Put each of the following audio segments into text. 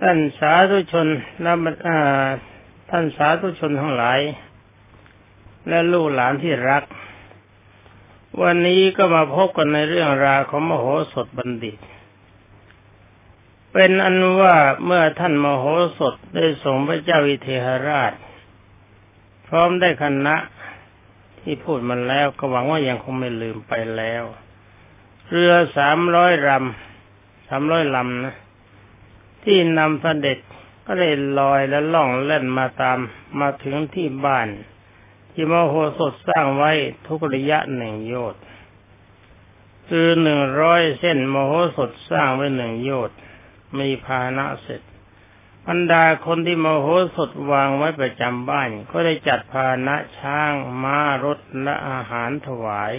ท่านสาธุชนและท่านสาธุชนทั้งหลาย และลูกหลานที่รัก วันนี้ก็มาพบกันในเรื่องราวของมโหสถบัณฑิต เป็นอันว่าเมื่อท่านมโหสถได้ส่งพระเจ้าวิเทหราช พร้อมได้คณะที่พูดมาแล้วก็หวังว่ายังคงไม่ลืมไปแล้ว เรือสามร้อยลำสามร้อยลำนะ ที่นำเสด็จก็ได้ลอยและล่องเล่นมาตามมาถึงที่บ้าน ที่มโหสถสร้างไว้ทุกระยะหนึ่งโยชน์คือหนึ่งร้อยเส้นมโหสถสร้างไว้หนึ่งโยชน์มีพาหนะเสร็จบรรดาคนที่มโหสถวางไว้ประจำบ้าน ก็ได้จัดพาหนะช้างม้ารถและอาหารถวาย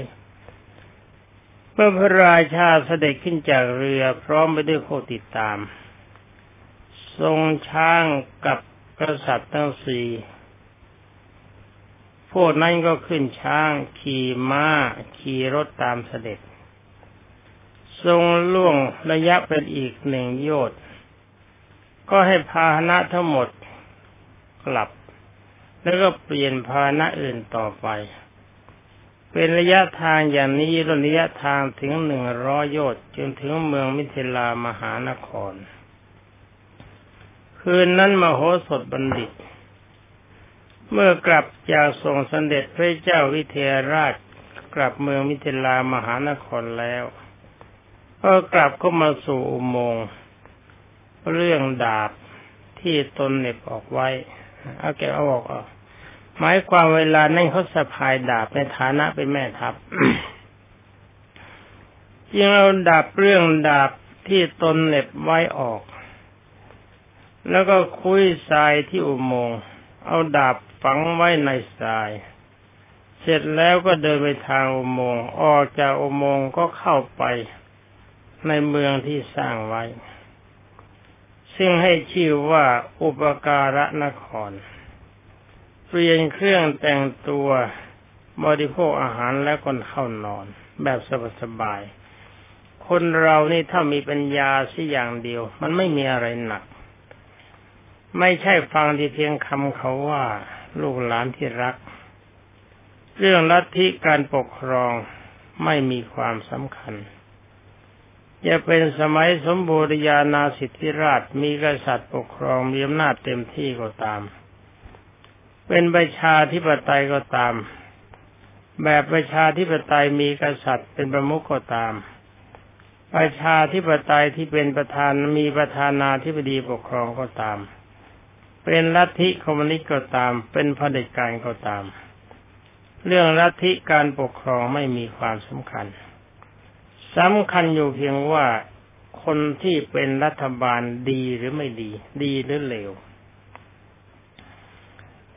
เมื่อพระราชาเสด็จขึ้นจากเรือพร้อมไปด้วยโคติดตาม ทรงช้างกับกษัตริย์ทั้งสี่พวกนั้นก็ขึ้นช้าง ขี่ม้า ขี่รถตามเสด็จ ทรงล่วงระยะเป็นอีกหนึ่งโยชน์ก็ให้พาหนะทั้งหมดกลับ แล้วก็เปลี่ยนพาหนะอื่นต่อไป เป็นระยะทางอย่างนี้ระยะทางถึงหนึ่งร้อยโยชน์จนถึงเมืองมิถิลามหานคร คืนนั้นมโหสถบัณฑิต เมื่อกลับจากส่งสเด็จพระเจ้าวิเทหราชกลับเมืองมิถิลามหานครแล้ว ก็กลับเข้ามาสู่อุโมงค์เรื่องดาบที่ตนเน็บออกไว้เอาแกเอาออกเอาหมายความเวลานั่งเขาสะพายดาบในฐานะเป็นแม่ทัพยังเอาดาบเรื่องดาบที่ตนเน็บไว้ออก แล้วก็คุยทรายที่อุโมงค์เอาดาบฝังไว้ในทราย เสร็จแล้วก็เดินไปทางอุโมงค์ออกจากอุโมงค์ก็เข้าไปในเมืองที่สร้างไว้ ซึ่งให้ชื่อว่าอุปการะนคร เปลี่ยนเครื่องแต่งตัวบริโภคอาหารแล้วก็เข้านอน แบบสบายๆคนเรานี่ถ้ามีปัญญาสิอย่างเดียว มันไม่มีอะไรหนัก ไม่ใช่ฟังที่เพียงคำเขาว่าลูกหลานที่รัก เรื่องลัทธิการปกครองไม่มีความสำคัญจะเป็นสมัยสมบูรณานาสิทธิราชมีกษัตริย์ปกครองมีอำนาจเต็มที่ก็ตาม เป็นประชาธิปไตยก็ตาม แบบประชาธิปไตยมีกษัตริย์เป็นประมุขก็ตาม ประชาธิปไตยที่เป็นประธานมีประธานาธิบดีปกครองก็ตาม เป็นลัทธิคอมมิวนิสต์ก็ตาม เป็นเผด็จการก็ตาม เรื่องลัทธิการปกครองไม่มีความสำคัญสำคัญอยู่เพียงว่าคนที่เป็นรัฐบาลดีหรือไม่ดี ดีหรือเลว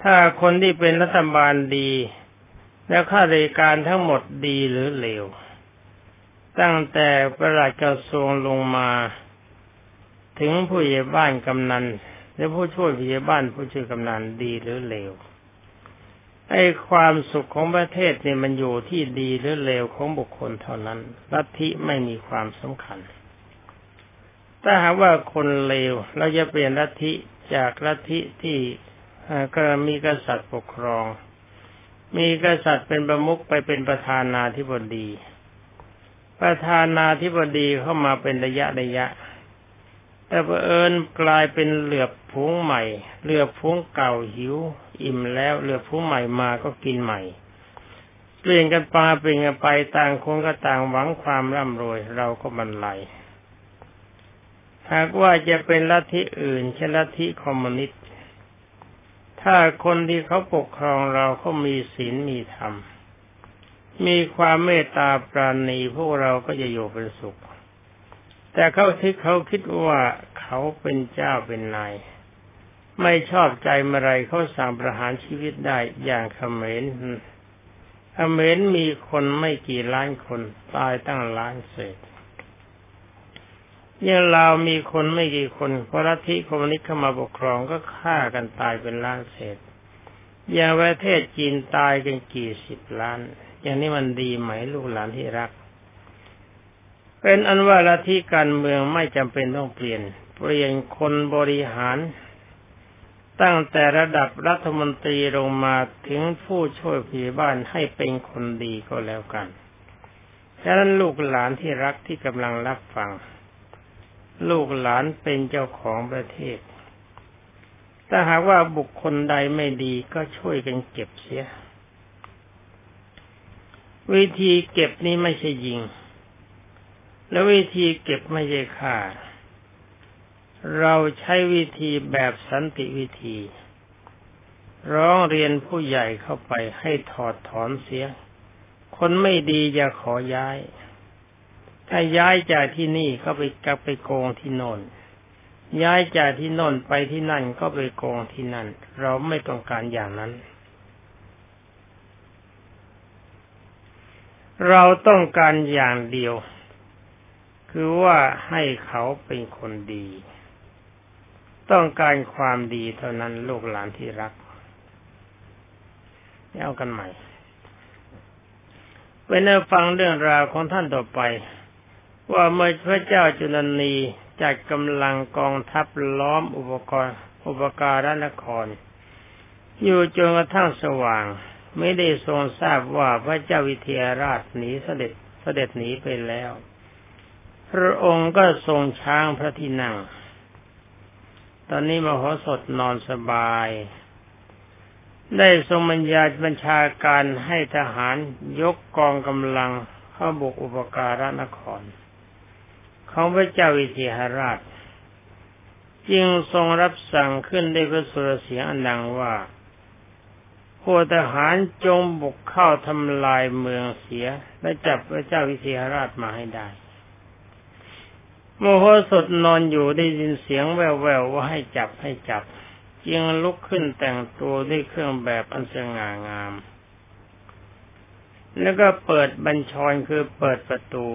ถ้าคนที่เป็นรัฐบาลดี แล้วข้าราชการทั้งหมดดีหรือเลว ตั้งแต่ประหลัดกระทรวงลงมา ถึงผู้ใหญ่บ้านกำนัน และผู้ช่วยผู้ใหญ่บ้านผู้ช่วยกำนันดีหรือเลวไอ้ความสุขของประเทศเนี่ยมันอยู่ที่ดีหรือเลวของบุคคลเท่านั้นลัทธิไม่มีความสำคัญ ถ้าหากว่าคนเลวเราจะเปลี่ยนลัทธิจากลัทธิที่ก็มีกษัตริย์ปกครอง มีกษัตริย์เป็นประมุขไปเป็นประธานาธิบดี ประธานาธิบดีเข้ามาเป็นระยะระยะ แต่เผอิญกลายเป็นเหลือบพุงใหม่ เหลือบพุงเก่าหิว อิ่มแล้วเหลือบพุงใหม่มาก็กินใหม่เปลี่ยนกันปลาเปลี่ยนกันไปต่างคนก็ต่างหวังความร่ำรวยเราก็บรรลัยหากว่าจะเป็นลัทธิอื่นเช่นลัทธิคอมมิวนิสต์ถ้าคนที่เขาปกครองเราเขามีศีลมีธรรม มีความเมตตาปราณีพวกเราก็จะอยู่เป็นสุข แต่เขาที่เขาคิดว่า เขาเป็นเจ้าเป็นนาย ไม่ชอบใจเมื่อไรเขาสั่งประหารชีวิตได้อย่างเขมรเขมรมีคนไม่กี่ล้านคนตายตั้งล้านเศษยังเรามีคนไม่กี่คนเพราะลัทธิคอมมิวนิสต์เข้ามาปกครองก็ฆ่ากันตายเป็นล้านเศษ อย่างประเทศจีนตายกันกี่สิบล้าน อย่างนี้มันดีไหมลูกหลานที่รัก เป็นอันว่าลัทธิการเมืองไม่จำเป็นต้องเปลี่ยน เปลี่ยนคนบริหาร ตั้งแต่ระดับรัฐมนตรีลงมาถึงผู้ช่วยผู้บ้านให้เป็นคนดีก็แล้วกันฉะนั้นลูกหลานที่รักที่กำลังรับฟัง ลูกหลานเป็นเจ้าของประเทศ ถ้าหากว่าบุคคลใดไม่ดีก็ช่วยกันเก็บเสีย วิธีเก็บนี้ไม่ใช่ยิง แล้ววิธีเก็บไม่ใช่ฆ่า เราใช้วิธีแบบสันติวิธี ร้องเรียนผู้ใหญ่เข้าไปให้ถอดถอนเสีย คนไม่ดีอย่าขอย้าย ถ้าย้ายจากที่นี่ก็ไปกลับไปโกงที่โน่นย้ายจากที่โน่นไปที่นั่นก็ไปโกงที่นั่น เราไม่ต้องการอย่างนั้น เราต้องการอย่างเดียว คือว่าให้เขาเป็นคนดี ต้องการความดีเท่านั้นลูกหลานที่รักเอากันใหม่ไปเนื้อฟังเรื่องราวของท่านต่อไป ว่าเมื่อพระเจ้าจุลนีจัดกำลังกองทัพล้อมอุปกรณ์อุปการะนคร อยู่จนกระทั่งสว่าง ไม่ได้ทรงทราบว่าพระเจ้าวิเทหราชหนีเสด็จเสด็จหนีไปแล้ว พระองค์ก็ทรงช้างพระที่นั่ง อนนี้มโหสถนอนสบาย ได้ทรงบัญญาบัญชาการให้ทหารยกกองกำลังเข้าบุกอุปการะนคร ของพระเจ้าวิเทหราช จึงทรงรับสั่งขึ้นด้วยพระสุรเสียงอันดังว่าพวกทหารจงบุกเข้าทำลายเมืองเสีย และจับพระเจ้าวิเทหราชมาให้ได้ โมโหสดนอนอยู่ได้ยินเสียงแว่วๆว่าให้จับให้จับจึงลุกขึ้นแต่งตัวด้วยเครื่องแบบอันสง่างาม แล้วก็เปิดบัญชรคือเปิดประตู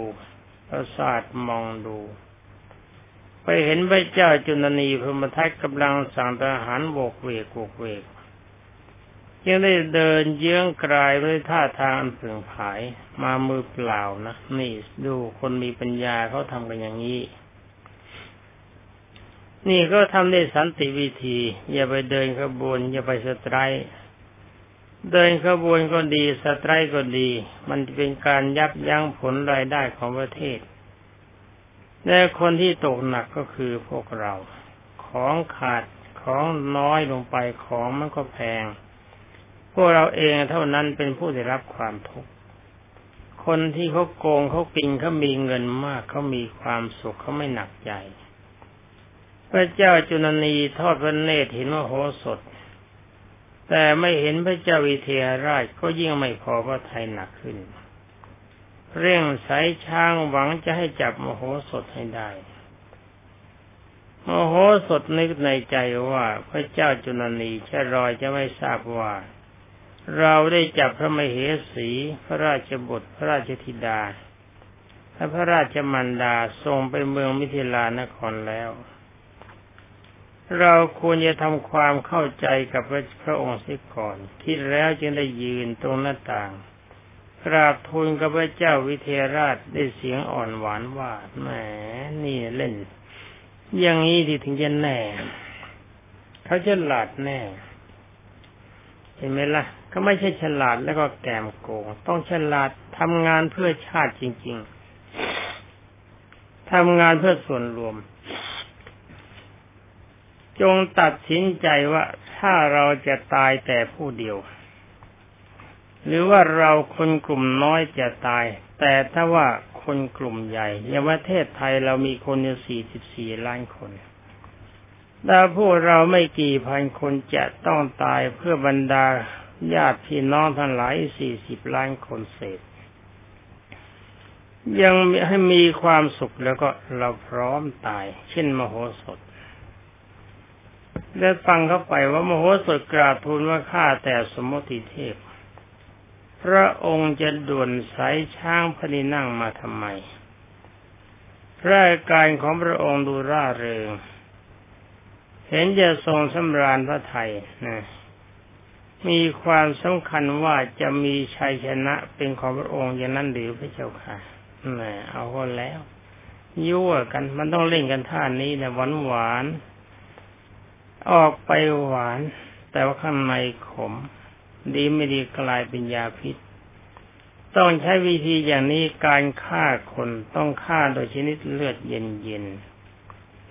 ปราสาทมองดู ไปเห็นพระเจ้าจุลนีพรหมทัตกำลังสั่งทหารโหวกเหวกโหวกเหวก ยังได้เดินเยื้องกรายด้วยท่าทางอันเสื่องผาย มามือเปล่านะนี่ดูคนมีปัญญาเขาทำกันอย่างนี้ นี่ก็ทำได้สันติวิธี อย่าไปเดินขบวน อย่าไป strike เดินขบวนก็ดี strike ก็ดี มันเป็นการยับยั้งผลรายได้ของประเทศและคนที่ตกหนักก็คือพวกเรา ของขาดของน้อยลงไปของมันก็แพง วกเราเองเท่านั้นเป็นผู้ได้รับความทุกข์คนที่เขาโกงเขากินเขามีเงินมากเขามีความสุขเขาไม่หนักใจ พระเจ้าจุนนีทอดพระเนตรเห็นว่าโหสถ แต่ไม่เห็นพระเจ้าวิเทหราชก็ยิ่งไม่พอพระทัยหนักขึ้น เร่งสายช้างหวังจะให้จับมโหสถให้ได้มโหสถนึกในใจว่าพระเจ้าจุนนีชะรอยจะไม่ทราบว่า เราได้จับพระมเหสี พระราชบุตร พระราชธิดา และพระราชมันดาส่งไปเมืองมิถิลานครแล้ว เราควรจะทำความเข้าใจกับพระองค์เสียก่อน คิดแล้วจึงได้ยืนตรงหน้าต่างกราบทูลกับพระเจ้าวิเทหราชได้เสียงอ่อนหวานว่าแหมนี่เล่น อย่างนี้ที่ถึงจะแน่ เขาฉลาดแน่ เห็นไหมล่ะ ขาไม่ใช่ฉลาดแล้วก็แกมโกง ต้องฉลาดทำงานเพื่อชาติจริง ๆทำงานเพื่อส่วนรวม จงตัดสินใจว่าถ้าเราจะตายแต่ผู้เดียว หรือว่าเราคนกลุ่มน้อยจะตาย แต่ถ้าว่าคนกลุ่มใหญ่อย่างประเทศไทยเรามีคนอยู่สี่สิบสี่ล้านคนถ้าพวกเราไม่กี่พันคนจะต้องตายเพื่อบรรดา ญาติพี่น้องทั้งหลายสี่สิบล้านคนเศษ ยังให้มีความสุขแล้วก็เราพร้อมตาย เช่นมโหสถได้ฟังเข้าไปว่ามโหสถกราบทูลว่าข้าแต่สมมติเทพ พระองค์จะด่วนสายช้างพนินั่งมาทำไมพระาการของพระองค์ดูร่าเริง เห็นจะทรงสำราญพระไทยนะ มีความสำคัญว่าจะมีชัยชนะเป็นของพระองค์อย่างนั้นหรือพระเจ้าค่ะแหมเอาคนแล้ว ยั่วกันมันต้องเล่นกันท่านี้นี่ยหวานหวานออกไปหวาน แต่ว่าข้างในขม ดีไม่ดีกลายเป็นยาพิษ ต้องใช้วิธีอย่างนี้การฆ่าคนต้องฆ่าโดยชนิดเลือดเย็นเย็น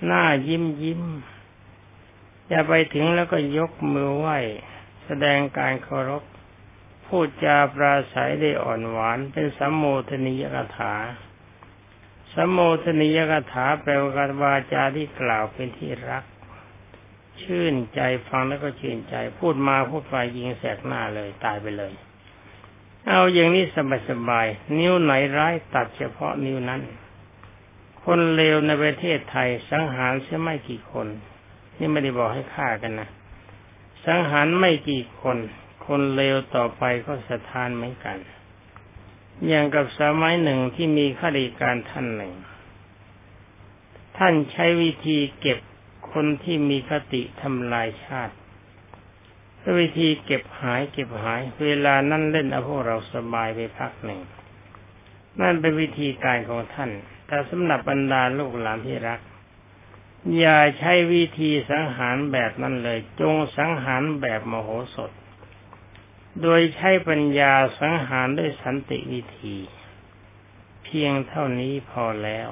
หน้ายิ้มยิ้มอย่าไปถึงแล้วก็ยกมือไหว้ แสดงการเคารพพูดจาปราศัยได้อ่อนหวาน เป็นสัมโมทนิยกถาสัมโมทนิยกถาแปลว่าวาจาที่กล่าวเป็นที่รัก ชื่นใจฟังแล้วก็ชื่นใจ พูดมาพูดไปยิงแสกหน้าเลยตายไปเลย เอาอย่างนี้สบายๆนิ้วไหนร้ายตัดเฉพาะนิ้วนั้น คนเลวในประเทศไทยสังหารเสียไม่กี่คน นี่ไม่ได้บอกให้ฆ่ากันนะ สังหารไม่กี่คน คนเลวต่อไปก็สะทานเหมือนกัน อย่างกับสมัยหนึ่งที่มีข้าราชการท่านหนึ่ง ท่านใช้วิธีเก็บคนที่มีคติทำลายชาติวิธีเก็บหายเก็บหาย เวลานั่นเล่นเอาพวกเราสบายไปพักหนึ่ง นั่นเป็นวิธีการของท่าน แต่สำหรับบรรดาลูกหลานที่รัก อย่าใช้วิธีสังหารแบบนั้นเลย จงสังหารแบบมโหสถ โดยใช้ปัญญาสังหารด้วยสันติวิธี เพียงเท่านี้พอแล้ว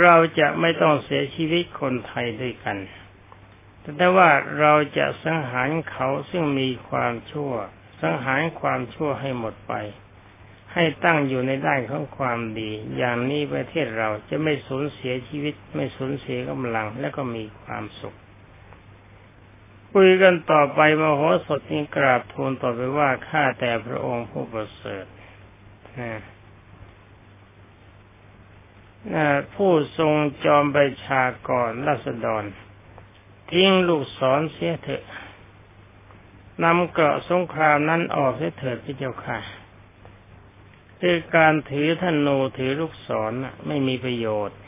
เราจะไม่ต้องเสียชีวิตคนไทยด้วยกัน แต่ว่าเราจะสังหารเขาซึ่งมีความชั่ว สังหารความชั่วให้หมดไป ให้ตั้งอยู่ในด้านของความดี อย่างนี้ประเทศเราจะไม่สูญเสียชีวิต ไม่สูญเสียกำลัง และก็มีความสุขคุยกันต่อไปมโหสถนี้กราบทูลต่อไปว่าข้าแต่พระองค์ผู้ประเสริฐผู้ทรงจอมไปชากรรัศดรทิ้งลูกศรเสียเถอะนำเกราะสงครามนั้นออกเสียเถิดพระเจ้าค่ะ คือการถือธนูถือลูกศรไม่มีประโยชน์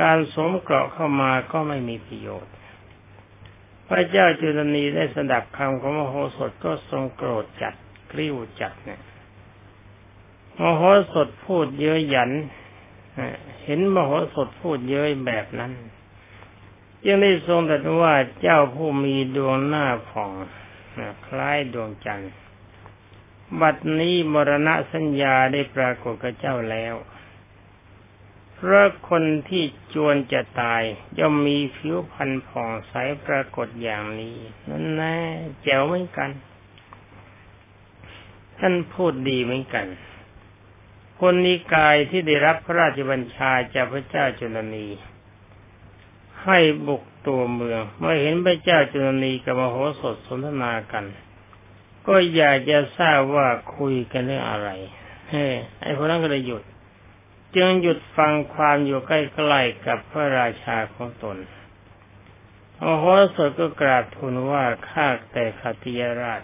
การสวมเกราะเข้ามาก็ไม่มีประโยชน์ พระเจ้าจุลนีได้สดับคำของมโหสถก็ทรงโกรธจัดกริ้วจัดเนี่ยมโหสถพูดเย้ยหยันเห็นมโหสถพูดเย้ยแบบนั้นยังได้ทรงตรัสว่าเจ้าผู้มีดวงหน้าผ่องคล้ายดวงจันทร์ บัดนี้มรณะสัญญาได้ปรากฏกับเจ้าแล้วเพราะคนที่จวนจะตายย่อมมีผิวพรรณผ่องใสปรากฏอย่างนี้ นั่นแน่แจ๋วเหมือนกัน ท่านพูดดีเหมือนกัน คนนิกายที่ได้รับพระราชบัญชาจากพระเจ้าจุลนี ให้บุกตัวเมือง เมื่อเห็นพระเจ้าจุลนีกับมโหสถสนทนากัน ก็อยากจะทราบว่าคุยกันเรื่องอะไรเฮ้ไอ้คนนั้นก็เลยหยุด จึงหยุดฟังความอยู่ใกล้ๆกับพระราชาของตนโอโหสถก็กราบทูลว่าข้าแต่ขติยราช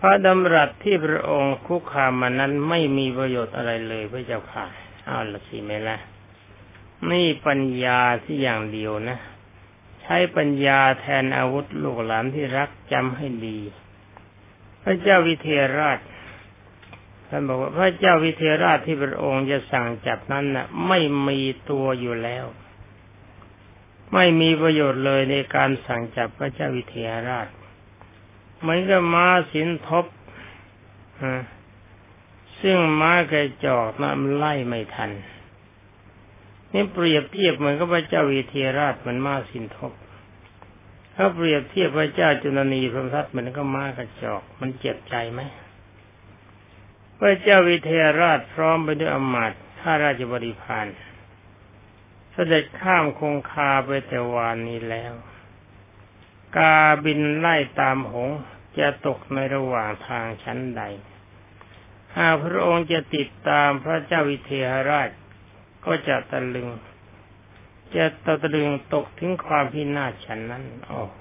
พระดำรัสที่พระองค์คุกคามมานั้นไม่มีประโยชน์อะไรเลยพระเจ้าค่ะเอาวละสิไม่ละนี่ปัญญาที่อย่างเดียวนะ ใช้ปัญญาแทนอาวุธลูกหลานที่รักจำให้ดี พระเจ้าวิเทราชท่านบอกว่าพระเจ้าวิเทราชที่พระองค์จะสั่งจับนั้นน่ะ ไม่มีตัวอยู่แล้ว ไม่มีประโยชน์เลยในการสั่งจับพระเจ้าวิเทหราชเหมือนกับม้าสินทบซึ่งม้ากระจอกนะมันไล่ไม่ทัน นี่เปรียบเทียบเหมือนกับพระเจ้าวิเทหราชเหมือนม้าสินทบถ้าเปรียบเทียบพระเจ้าจุลนีพระทัตเหมือนกับม้ากระจอก มันเจ็บใจไหมพระเจ้าวิเทหราชพร้อมไปด้วยอมาตย์ข้าราชบริพารเสด็จข้ามคงคาไปแต่วานนี้แล้ว กาบินไล่ตามหงจะตกในระหว่างทางชั้นใด หากพระองค์จะติดตามพระเจ้าวิเทหราช ก็จะตะลึง จะตะลึงตกถึงความพินาศฉันนั้น โอ้โห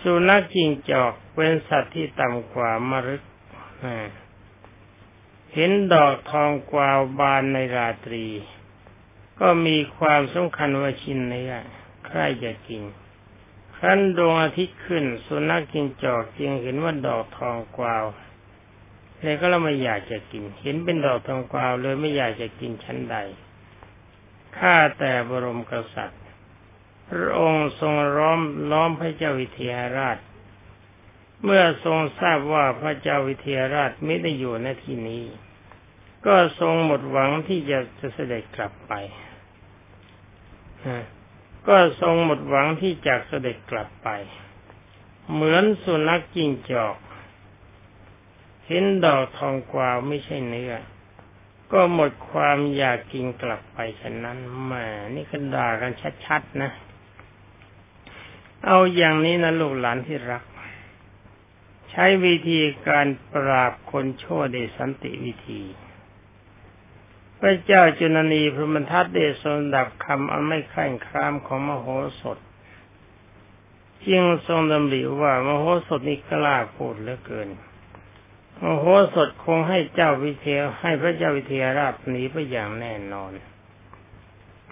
สุนัขจิงจอกเป็นสัตว์ที่ต่ำกว่ามรึกเห็นดอกทองกวาวบานในราตรี ก็มีความสำคัญว่าชินเนื้อใครจะกินครั้นดวงอาทิตย์ขึ้น สุนัขกินจอกจึงเห็นว่าดอกทองกวาว เลยก็เราไม่อยากจะกิน เห็นเป็นดอกทองกวาวเลยไม่อยากจะกินชั้นใด ข้าแต่บรมกษัตริย์ พระองค์ทรงล้อมล้อมพระเจ้าวิเทหราช เมื่อทรงทราบว่าพระเจ้าวิเทหราชไม่ได้อยู่ในที่นี้ ก็ทรงหมดหวังที่จะจะเสด็จกลับไปก็ทรงหมดหวังที่จะเสด็จกลับไป เหมือนสุนัขจิ้งจอก ห็นดอกทองกวาวไม่ใช่เนื้อ ก็หมดความอยากกินกลับไปฉะนั้นแหมนี่ก็ด่ากันชัดๆนะ เอาอย่างนี้นะลูกหลานที่รัก ใช้วิธีการปราบคนชั่วโดยสันติวิธีพระเจ้าจุนนีพระมทัตได้ทรงดับคำอันไม่ข่งครามของมโหสถจึงทรงดำริว่ามโหสถนี้กล้าพูดเหลือเกิน โมโหสถคงให้เจ้าวิเทหให้พระเจ้าวิเทหราชหนีไปอย่างแน่นอน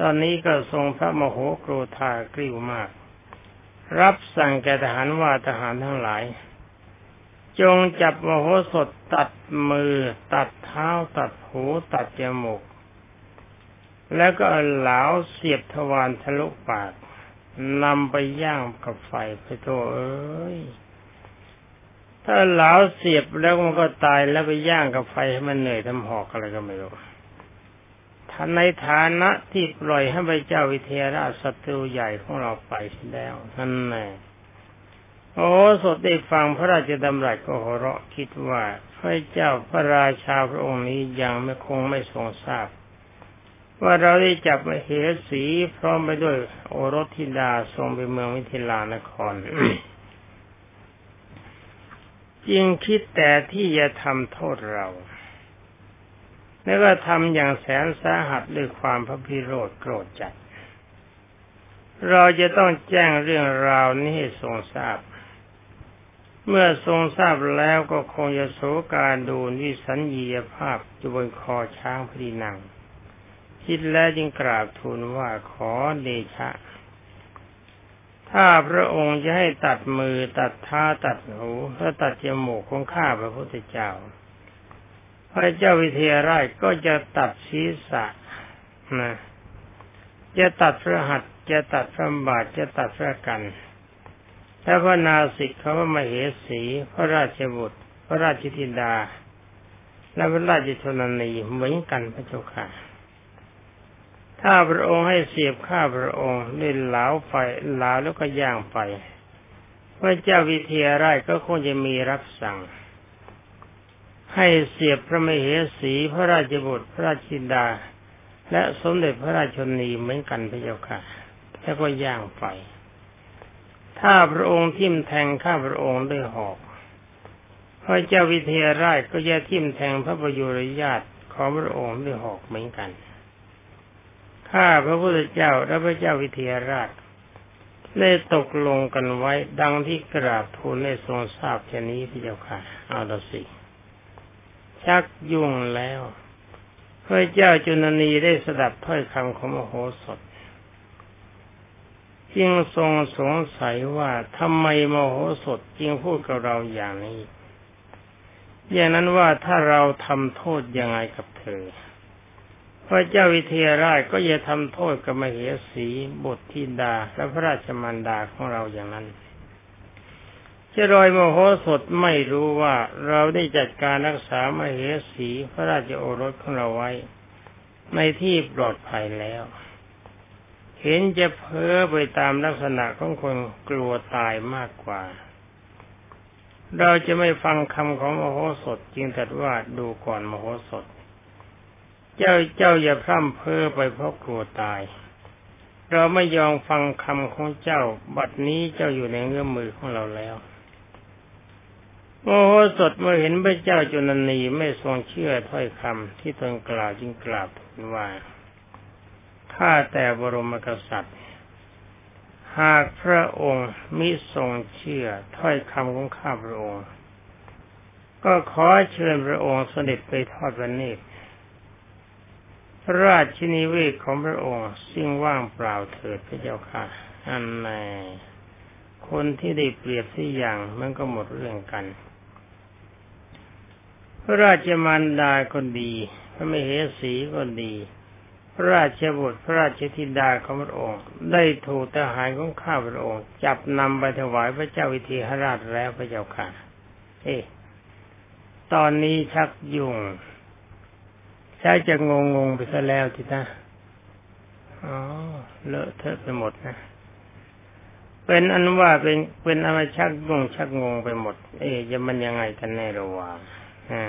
ตอนนี้ก็ทรงพระมโหโกรธากริ้วมาก รับสั่งแก่ทหารว่าทหารทั้งหลาย จงจับมโหสถตัดมือ ตัดเท้า ตัดหู ตัดจมูก แล้วก็เหลาเสียบทวารทะลุปากนำไปย่างกับไฟไปโตเอ้ย ถ้าเหลาเสียบแล้วมันก็ตายแล้วไปย่างกับไฟให้มันเหนื่อยทำหอกอะไรก็ไม่รู้ท่านในฐานะที่ปล่อยให้พระเจ้าวิเทหราชศัตรูใหญ่ของเราไปแล้วนั่นแน่โอ้สดได้ฟังพระราชดำรัสก็หัวเราะคิดว่าพระเจ้าพระราชาพระองค์นี้ยังไม่คงไม่ทรงทราบ ว่าเราได้จับมาเหสีพร้อมไปด้วยโอรสธิดาทรงไปเมืองวิทิลานคร จึงคิดแต่ที่จะทำโทษเรา แล้วก็ทำอย่างแสนสาหัสด้วยความพระพิโรธโกรธจัด เราจะต้องแจ้งเรื่องราวนี้ให้ทรงทราบ เมื่อทรงทราบแล้วก็คงจะโศการดูนิสัญญีภาพอยู่บนคอช้างพรีนัง คิดแล้วจึงกราบทูลว่าขอเดชะ ถ้าพระองค์จะให้ตัดมือตัดเท้าตัดหูและตัดจมูกของข้าพระพุทธเจ้า พระเจ้าวิเทหราชก็จะตัดศีรษะนะจะตัดพระหัตจะตัดพระบาทจะตัดพระกันถ้าพระนาสิกเขาว่ามาเหสีพระราชบุตร พระราชธิดา และพระราชชนนีเหมือนกันพระเจ้าค่ะ ถ้าพระองค์ให้เสียบข้าพระองค์เล่นเหลาไฟเหลาแล้วก็ย่างไปพระเจ้าวิเทหราชก็คงจะมีรับสั่ง ให้เสียบพระมเหสีพระราชบุตรพระราชธิดา และสมเด็จพระราชชนีเหมือนกันพระเจ้าค่ะแล้วก็ย่างไปถ้าพระองค์ทิ่มแทงข้าพระองค์ด้วยหอกพระเจ้าวิเทหราชก็จะทิ่มแทงพระประยุรญาติของพระองค์ด้วยหอกเหมือนกัน ข้าพระพุทธเจ้าและพระเจ้าวิเทหราชได้ตกลงกันไว้ ดังที่กราบทูลในทรงทราบเช่นนี้พระเจ้าค่ะ เอาละสิ ชักยุ่งแล้ว พระเจ้าจุนนีได้สดับถ้อยคำของมโหสถจึงทรงสงสัยว่าทำไมมโหสถจึงพูดกับเราอย่างนี้ อย่างนั้นว่าถ้าเราทำโทษยังไงกับเธอ พระเจ้าวิเทหราชก็จะทำโทษกับมเหสีบทธิดา และพระราชมารดาของเราอย่างนั้นเจรอยโมโหสถไม่รู้ว่าเราได้จัดการรักษามเหสีพระราชโอรสของเราไว้ ในที่ปลอดภัยแล้ว เห็นจะเพ้อไปตามลักษณะของคนกลัวตายมากกว่า เราจะไม่ฟังคำของมโหสถจึงตัดว่าดูก่อนมโหสถ เจ้าเจ้าอย่าพร่ำเพ้อไปเพราะกลัวตาย เราไม่ยอมฟังคำของเจ้า บัดนี้เจ้าอยู่ในเงื้อมือของเราแล้วโมโหสถเมื่อเห็นพระเจ้าจุนันีไม่ทรงเชื่อถ้อยคำที่ตนกล่าวจึงกราบทูลว่าข้าแต่บรมกษัตริย์ หากพระองค์มิทรงเชื่อถ้อยคำของข้าพระองค์ ก็ขอเชิญพระองค์เสด็จไปทอดพระเนตร ระราชนิเวศของพระองค์สิ่งว่างเปล่าเถิดพระเจ้าค่ะ อันแน่คนที่ได้เปรียบที่อย่างมันก็หมดเรื่องกัน พระราชมารดาก็ดี พระมเหสีก็ดี พระราชบุตรพระราชธิดาของพระองค์ ได้ถูกทหารของข้าพระองค์ จับนำไปถวายพระเจ้าวิเทหราชแล้วพระเจ้าค่ะ เอ๊ะตอนนี้ชักยุ่ง ช่จะงงงไปซะแล้วทีนะอ๋อ เลอะเทอะไปหมดนะ เป็นอันว่าเป็นเป็นอะไรชักงงชักงงไปหมด เอ๊ะจะมันยังไงกันแน่ระหว่างอ่า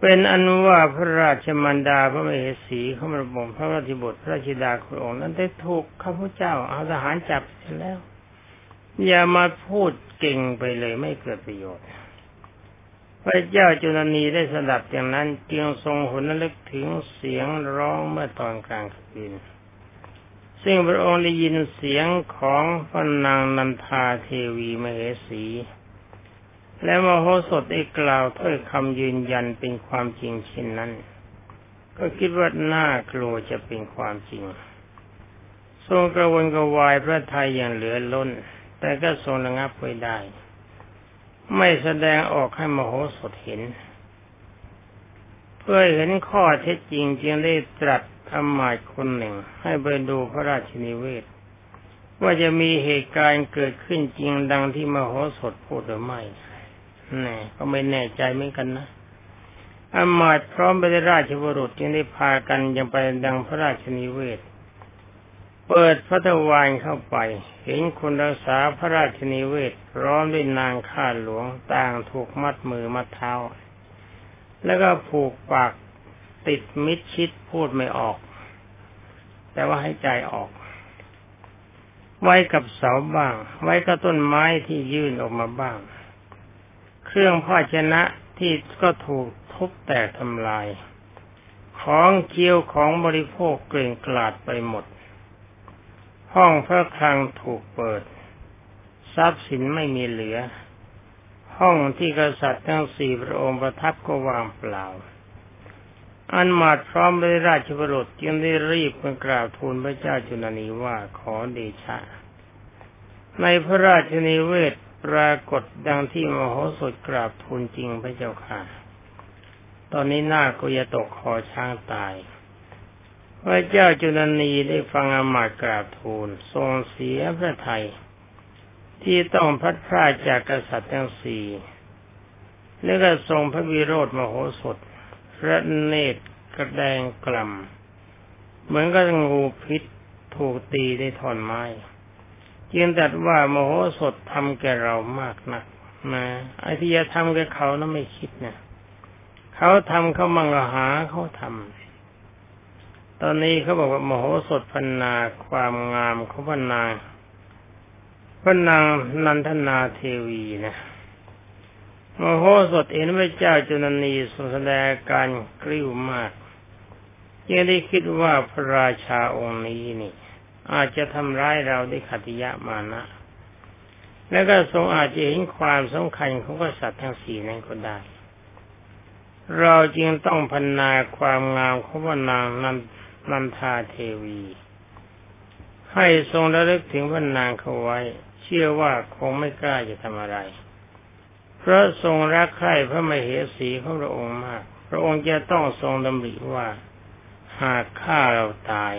เป็นอันว่าพระราชมันดาพระมเหสีเขามาบ่มพระราชบุตรพระราชดาคุณองค์นั้นได้ถูกข้าพเจ้าเอาทหารจับเสร็จแล้ว อย่ามาพูดเก่งไปเลยไม่เกิดประโยชน์ พระเจ้าจุลนีได้สดับอย่างนั้นจึงทรงหุนลึกถึงเสียงร้องเมื่อตอนกลางคืน ซึ่งพระองค์ได้ยินเสียงของพระนางนันทาเทวีมเหสี และมโหสถได้กล่าวถ้อยคำยืนยันเป็นความจริงเช่นนั้น ก็คิดว่าน่ากลัวจะเป็นความจริง ทรงกระวนกระวายพระทัยอย่างเหลือล้น แต่ก็ทรงระงับไว้ได้ ไม่แสดงออกให้มโหสถเห็น เพื่อเห็นข้อเท็จจริงจึงได้ตรัสอมาตคนหนึ่ง ให้ไปดูพระราชนิเวศ ว่าจะมีเหตุการณ์เกิดขึ้นจริงดังที่มโหสถพูดหรือไม่แน่ก็ไม่แน่ใจเหมือนกันนะอมาตพร้อมไปด้วยราชบุรุษจึงได้พากันยังไปดังพระราชนิเวศ เปิดพระทวารเข้าไป เห็นคนรักษาพระราชนิเวศพร้อมด้วยนางข้าหลวงต่างถูกมัดมือมัดเท้า แล้วก็ผูกปากติดมิดชิดพูดไม่ออก แต่ว่าให้ใจออก ไว้กับเสาบ้าง ไว้กับต้นไม้ที่ยื่นออกมาบ้าง เครื่องภาชนะที่ก็ถูกทุบแตกทำลาย ของเคี้ยวของบริโภคเกลื่อนกลาดไปหมด ห้องพระคลังถูกเปิด ทรัพย์สินไม่มีเหลือ ห้องที่กษัตริย์ทั้งสี่พระองค์ประทับก็วางเปล่า อันมาดพร้อมด้วยราชบุรุษจึงได้รีบไปกราบทูลพระเจ้าจุลนีว่าขอเดชะ ในพระราชนิเวศปรากฏดังที่มโหสถกราบทูลจริงพระเจ้าค่ะ ตอนนี้หน้าก็จะตกคอช้างตาย พระเจ้าจุลนีได้ฟังอมาตกราบทูลทรงเสียพระไทย ที่ต้องพัดพราจากกษัตริย์ทั้งสี่แล้วก็ทรงพระวิโรธมโหสถ พระเนตรกระแดงกล่ำเหมือนกับงูพิษถูกตีได้ถอนไม้จึงตัดว่ามโหสถทำแก่เรามากนักนะไอ้ที่จะทำแก่เขานั้นไม่คิดนะเขาทำเขามังหาเขาทำ ตอนนี้เขาบอกว่ามโหสถพันนาความงามของพันนางพระนางนันทนาเทวีนะมโหสถเห็นพระเจ้าจุนนีทรงแสดงการกริ้วมากยังได้คิดว่าพระราชาองค์นี้นี่ อาจจะทำร้ายเราด้วยขัติยะมานะ แล้วก็ทรงอาจจะเห็นความสำคัญของกษัตริย์ทั้งสี่นั้นก็ได้ เราจึงต้องพันนาความงามของพระนางนัน นันทาเทวี ให้ทรงระลึกถึงพระนางเขาไว้ เชื่อว่าคงไม่กล้าจะทำอะไร เพราะทรงรักใคร่พระมเหสีของพระองค์มาก พระองค์จะต้องทรงดำริว่า หากฆ่าเราตาย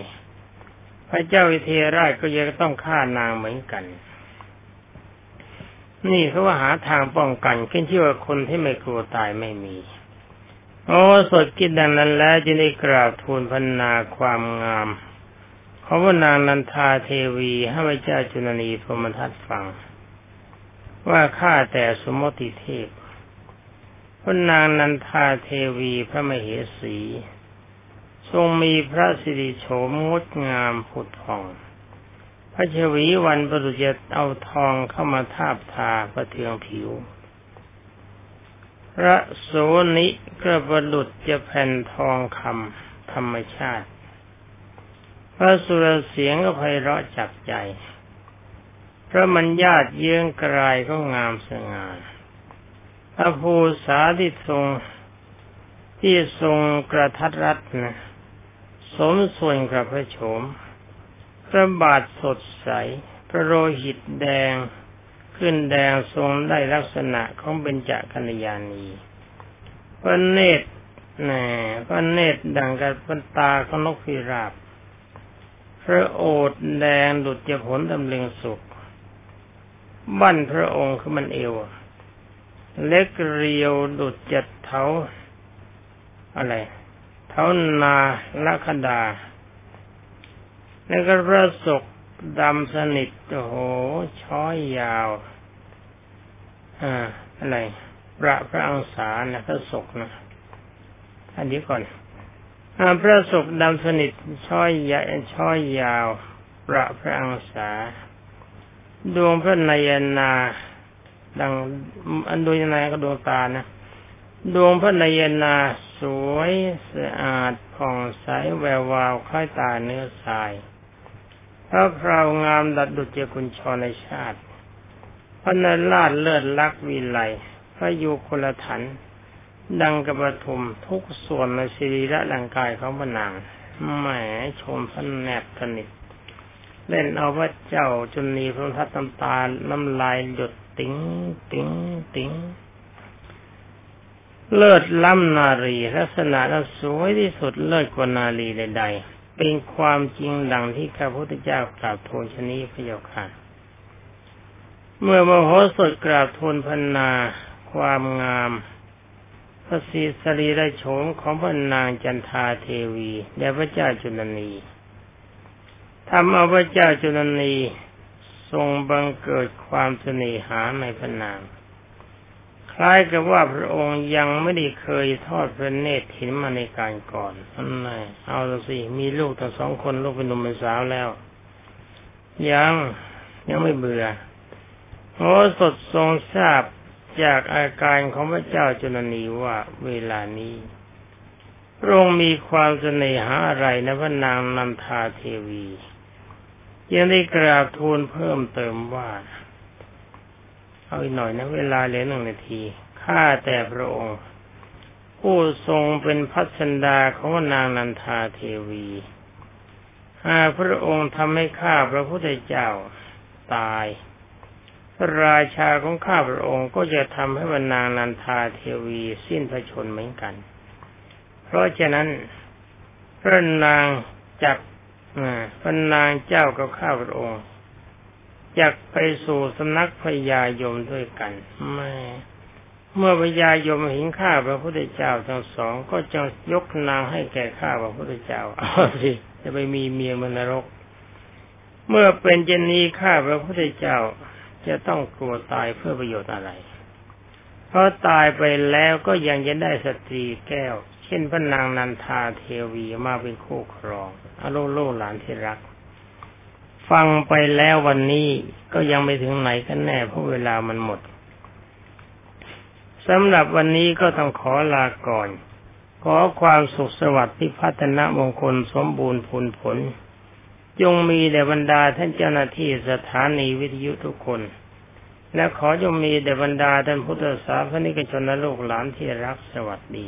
พระเจ้าวิเทหราชก็ยังต้องฆ่านางเหมือนกันนี่เขาว่าหาทางป้องกันขึ้นชื่ว่าคนที่ไม่กลัวตายไม่มี โอ้สดคิดดังนั้นแล้วจึงได้กราบทูลพันนาความงามขอพระนางนันทาเทวีให้พระเจ้าจุลนีพรมทัตฟัง ว่าข้าแต่สมมติเทพพระนางนันทาเทวีพระมเหสี ทรงมีพระสิริโฉมงดงามผุดผ่อง พระชวีวันประดุจเอาทองเข้ามาทาบทาประเทืองผิว พระโสนิกระบรุษจะแผ่นทองคำธรรมชาติ พระสุรเสียงก็ไพเราะจับใจ พระมัญญาตเยื้องกลายก็งามสง่าพระภูษาที่ทรงที่ทรงกระทัดรัดนะสมส่วนกับพระโฉม พระบาทสดใส พระโรหิตแดง ขึ้นแดงทรงได้ลักษณะของเบญจกัญญาณีพระเนตรแหน่พระเนตรดังกับพนตาของนกพิราบ พระโอษฐ์แดงดุจผลดำเลึงสุข บั้นพระองค์คือมันเอว เล็กเรียวดุจจัดเท้าอะไร เท้านาลัคดาแล้วก็พระศก ดำสนิทโอ้โหช้อยยาว อ่า อะไรพระพระอังสานะพระศกนะอันนี้ก่อนอพระศกดำสนิทช้อยยาช้อยยาว ประพระอังสา ดวงพระนายนา ดังอันดวงนาก็ดวงตานะดวงพระนายนาสวยสะอาดผ่องใสแวววาวคล้ายตาเนื้อทราย พระพราวงามดัดดุจเจกุญชรในชาติ พระนราชเลิศลักวิไลพระยุคลถัน ดังกระปทุมทุกส่วนในสิริระร่างกายของพระนางแหมชมพระแนบสนิทเล่นเอาพระเจ้าจุนีพระทัตน้ำตาน้ำลายหยดติ๋งติ๋งติ๋งเลิศล้ำนารีลักษณะนั้นสวยที่สุดเลิศกว่านารีใดๆ เป็นความจริงดังที่ข้าพุทธเจ้ากราบทูลชนีพระเจ้าค่ะ เมื่อมโหสถกราบทูลพันนาความงาม พระศีสรีระโฉมของพระนางจันทาเทวีและพระเจ้าจุลนีทำเอาพระเจ้าจุลนีทรงบังเกิดความเสน่หาในพระนาง คล้ายกับว่าพระองค์ยังไม่ได้เคยทอดพระเนตรเห็นมาในการก่อนนั่นไงเอาสิ มีลูกทั้งสองคนลูกเป็นหนุ่มเป็นสาวแล้ว ยังยังไม่เบื่อโอ้สดทรงทราบจากอาการของพระเจ้าจุลนีว่าเวลานี้พระองค์มีความเสน่หาอะไรนะพระนางนันทาเทวี ยังได้กราบทูลเพิ่มเติมว่า เอาอีกหน่อยนะ เวลาเหลือหนึ่งนาทีข้าแต่พระองค์ ผู้ทรงเป็นพัชนดาของนางนันทาเทวีหากพระองค์ทำให้ข้าพระพุทธเจ้าตายพระราชาของข้าพระองค์ก็จะทำให้วรนางนันทาเทวีสิ้นพระชนเหมือนกัน เพราะฉะนั้นพระนางจับพระนางเจ้ากับข้าพระองค์ อยากไปสู่สำนักพญายมด้วยกันไม่เมื่อพญายมเห็นข้าพระพุทธเจ้าทั้งสองก็จะยกนางให้แก่ข้าพระพุทธเจ้าเอาสิจะไปมีเมียมนรก เมื่อเป็นเจนีข้าพระพุทธเจ้าจะต้องกลัวตายเพื่อประโยชน์อะไร เพราะตายไปแล้วก็ยังจะได้สตรีแก้ว เช่นพระนางนันทาเทวีมาเป็นคู่ครองอโลโลหลานที่รัก ฟังไปแล้ววันนี้ก็ยังไม่ถึงไหนกันแน่เพราะเวลามันหมดสำหรับวันนี้ก็ต้องขอลาก่อน ขอความสุขสวัสดิ์ที่พัฒนามงคลสมบูรณ์ผลผล จงมีแด่บรรดาท่านเจ้าหน้าที่สถานีวิทยุทุกคน และขอจงมีแด่บรรดาท่านพุทธศาสนิกชนและลูกหลานที่รักสวัสดี